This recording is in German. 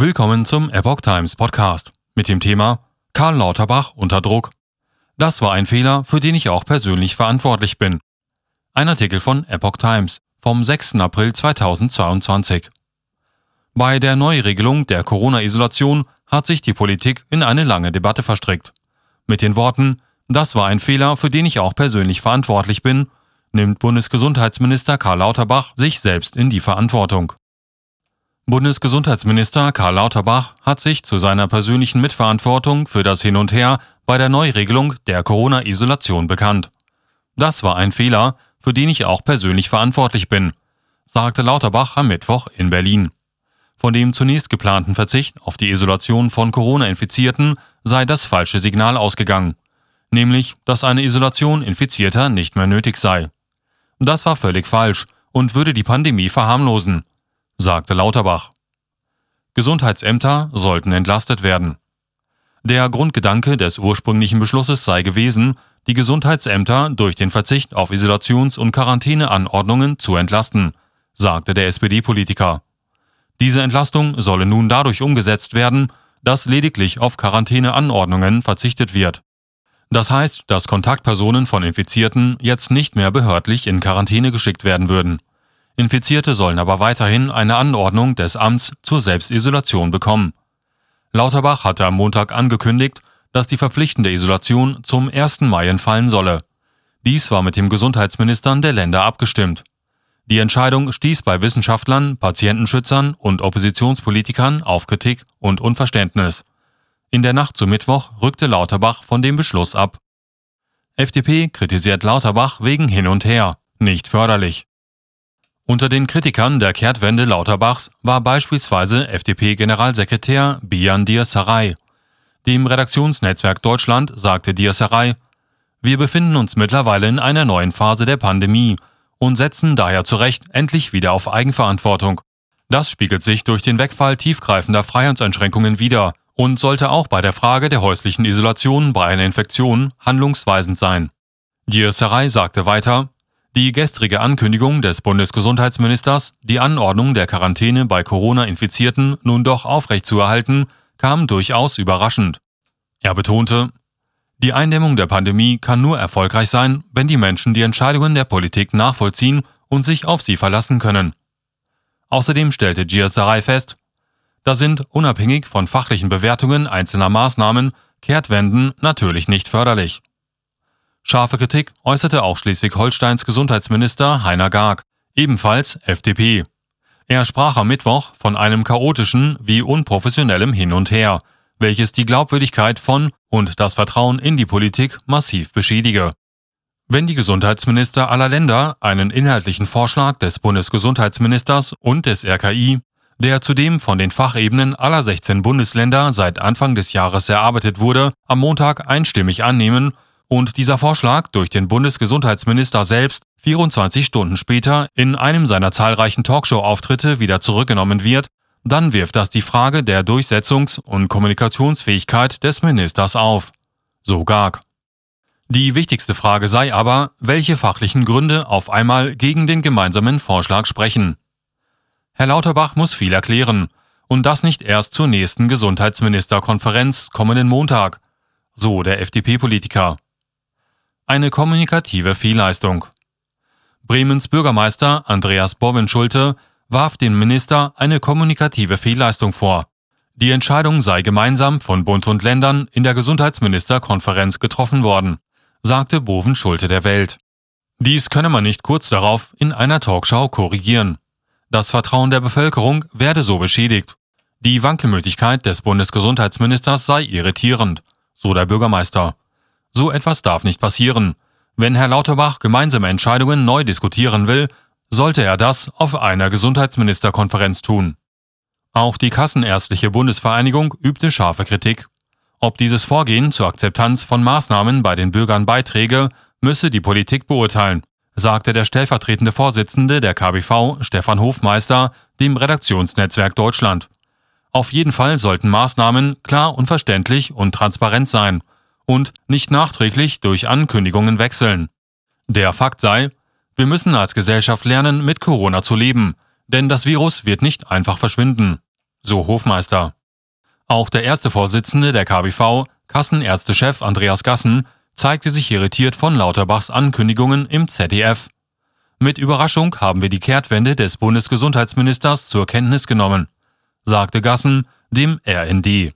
Willkommen zum Epoch Times Podcast mit dem Thema Karl Lauterbach unter Druck. Das war ein Fehler, für den ich auch persönlich verantwortlich bin. Ein Artikel von Epoch Times vom 6. April 2022. Bei der Neuregelung der Corona-Isolation hat sich die Politik in eine lange Debatte verstrickt. Mit den Worten, das war ein Fehler, für den ich auch persönlich verantwortlich bin, nimmt Bundesgesundheitsminister Karl Lauterbach sich selbst in die Verantwortung. Bundesgesundheitsminister Karl Lauterbach hat sich zu seiner persönlichen Mitverantwortung für das Hin und Her bei der Neuregelung der Corona-Isolation bekannt. Das war ein Fehler, für den ich auch persönlich verantwortlich bin, sagte Lauterbach am Mittwoch in Berlin. Von dem zunächst geplanten Verzicht auf die Isolation von Corona-Infizierten sei das falsche Signal ausgegangen, nämlich, dass eine Isolation Infizierter nicht mehr nötig sei. Das war völlig falsch und würde die Pandemie verharmlosen, sagte Lauterbach. Gesundheitsämter sollten entlastet werden. Der Grundgedanke des ursprünglichen Beschlusses sei gewesen, die Gesundheitsämter durch den Verzicht auf Isolations- und Quarantäneanordnungen zu entlasten, sagte der SPD-Politiker. Diese Entlastung solle nun dadurch umgesetzt werden, dass lediglich auf Quarantäneanordnungen verzichtet wird. Das heißt, dass Kontaktpersonen von Infizierten jetzt nicht mehr behördlich in Quarantäne geschickt werden würden. Infizierte sollen aber weiterhin eine Anordnung des Amts zur Selbstisolation bekommen. Lauterbach hatte am Montag angekündigt, dass die verpflichtende Isolation zum 1. Mai entfallen solle. Dies war mit den Gesundheitsministern der Länder abgestimmt. Die Entscheidung stieß bei Wissenschaftlern, Patientenschützern und Oppositionspolitikern auf Kritik und Unverständnis. In der Nacht zum Mittwoch rückte Lauterbach von dem Beschluss ab. FDP kritisiert Lauterbach wegen hin und her, nicht förderlich. Unter den Kritikern der Kehrtwende Lauterbachs war beispielsweise FDP-Generalsekretär Bian Diersaray. Dem Redaktionsnetzwerk Deutschland sagte Diersaray, wir befinden uns mittlerweile in einer neuen Phase der Pandemie und setzen daher zu Recht endlich wieder auf Eigenverantwortung. Das spiegelt sich durch den Wegfall tiefgreifender Freiheitseinschränkungen wider und sollte auch bei der Frage der häuslichen Isolation bei einer Infektion handlungsweisend sein. Diersaray sagte weiter, die gestrige Ankündigung des Bundesgesundheitsministers, die Anordnung der Quarantäne bei Corona-Infizierten nun doch aufrechtzuerhalten, kam durchaus überraschend. Er betonte, die Eindämmung der Pandemie kann nur erfolgreich sein, wenn die Menschen die Entscheidungen der Politik nachvollziehen und sich auf sie verlassen können. Außerdem stellte Gierserei fest, da sind, unabhängig von fachlichen Bewertungen einzelner Maßnahmen, Kehrtwenden natürlich nicht förderlich. Scharfe Kritik äußerte auch Schleswig-Holsteins Gesundheitsminister Heiner Garg, ebenfalls FDP. Er sprach am Mittwoch von einem chaotischen wie unprofessionellem Hin und Her, welches die Glaubwürdigkeit von und das Vertrauen in die Politik massiv beschädige. Wenn die Gesundheitsminister aller Länder einen inhaltlichen Vorschlag des Bundesgesundheitsministers und des RKI, der zudem von den Fachebenen aller 16 Bundesländer seit Anfang des Jahres erarbeitet wurde, am Montag einstimmig annehmen und dieser Vorschlag durch den Bundesgesundheitsminister selbst 24 Stunden später in einem seiner zahlreichen Talkshow-Auftritte wieder zurückgenommen wird, dann wirft das die Frage der Durchsetzungs- und Kommunikationsfähigkeit des Ministers auf. So Garg. Die wichtigste Frage sei aber, welche fachlichen Gründe auf einmal gegen den gemeinsamen Vorschlag sprechen. Herr Lauterbach muss viel erklären, und das nicht erst zur nächsten Gesundheitsministerkonferenz kommenden Montag, so der FDP-Politiker eine kommunikative Fehlleistung. Bremens Bürgermeister Andreas Bovenschulte warf dem Minister eine kommunikative Fehlleistung vor. Die Entscheidung sei gemeinsam von Bund und Ländern in der Gesundheitsministerkonferenz getroffen worden, sagte Bovenschulte der Welt. Dies könne man nicht kurz darauf in einer Talkshow korrigieren. Das Vertrauen der Bevölkerung werde so beschädigt. Die Wankelmütigkeit des Bundesgesundheitsministers sei irritierend, so der Bürgermeister. So etwas darf nicht passieren. Wenn Herr Lauterbach gemeinsame Entscheidungen neu diskutieren will, sollte er das auf einer Gesundheitsministerkonferenz tun. Auch die Kassenärztliche Bundesvereinigung übte scharfe Kritik. Ob dieses Vorgehen zur Akzeptanz von Maßnahmen bei den Bürgern beiträge, müsse die Politik beurteilen, sagte der stellvertretende Vorsitzende der KBV, Stefan Hofmeister, dem Redaktionsnetzwerk Deutschland. Auf jeden Fall sollten Maßnahmen klar und verständlich und transparent sein und nicht nachträglich durch Ankündigungen wechseln. Der Fakt sei, wir müssen als Gesellschaft lernen, mit Corona zu leben, denn das Virus wird nicht einfach verschwinden. so Hofmeister. Auch der erste Vorsitzende der KBV, Kassenärztechef Andreas Gassen, zeigte sich irritiert von Lauterbachs Ankündigungen im ZDF. Mit Überraschung haben wir die Kehrtwende des Bundesgesundheitsministers zur Kenntnis genommen, sagte Gassen dem RND.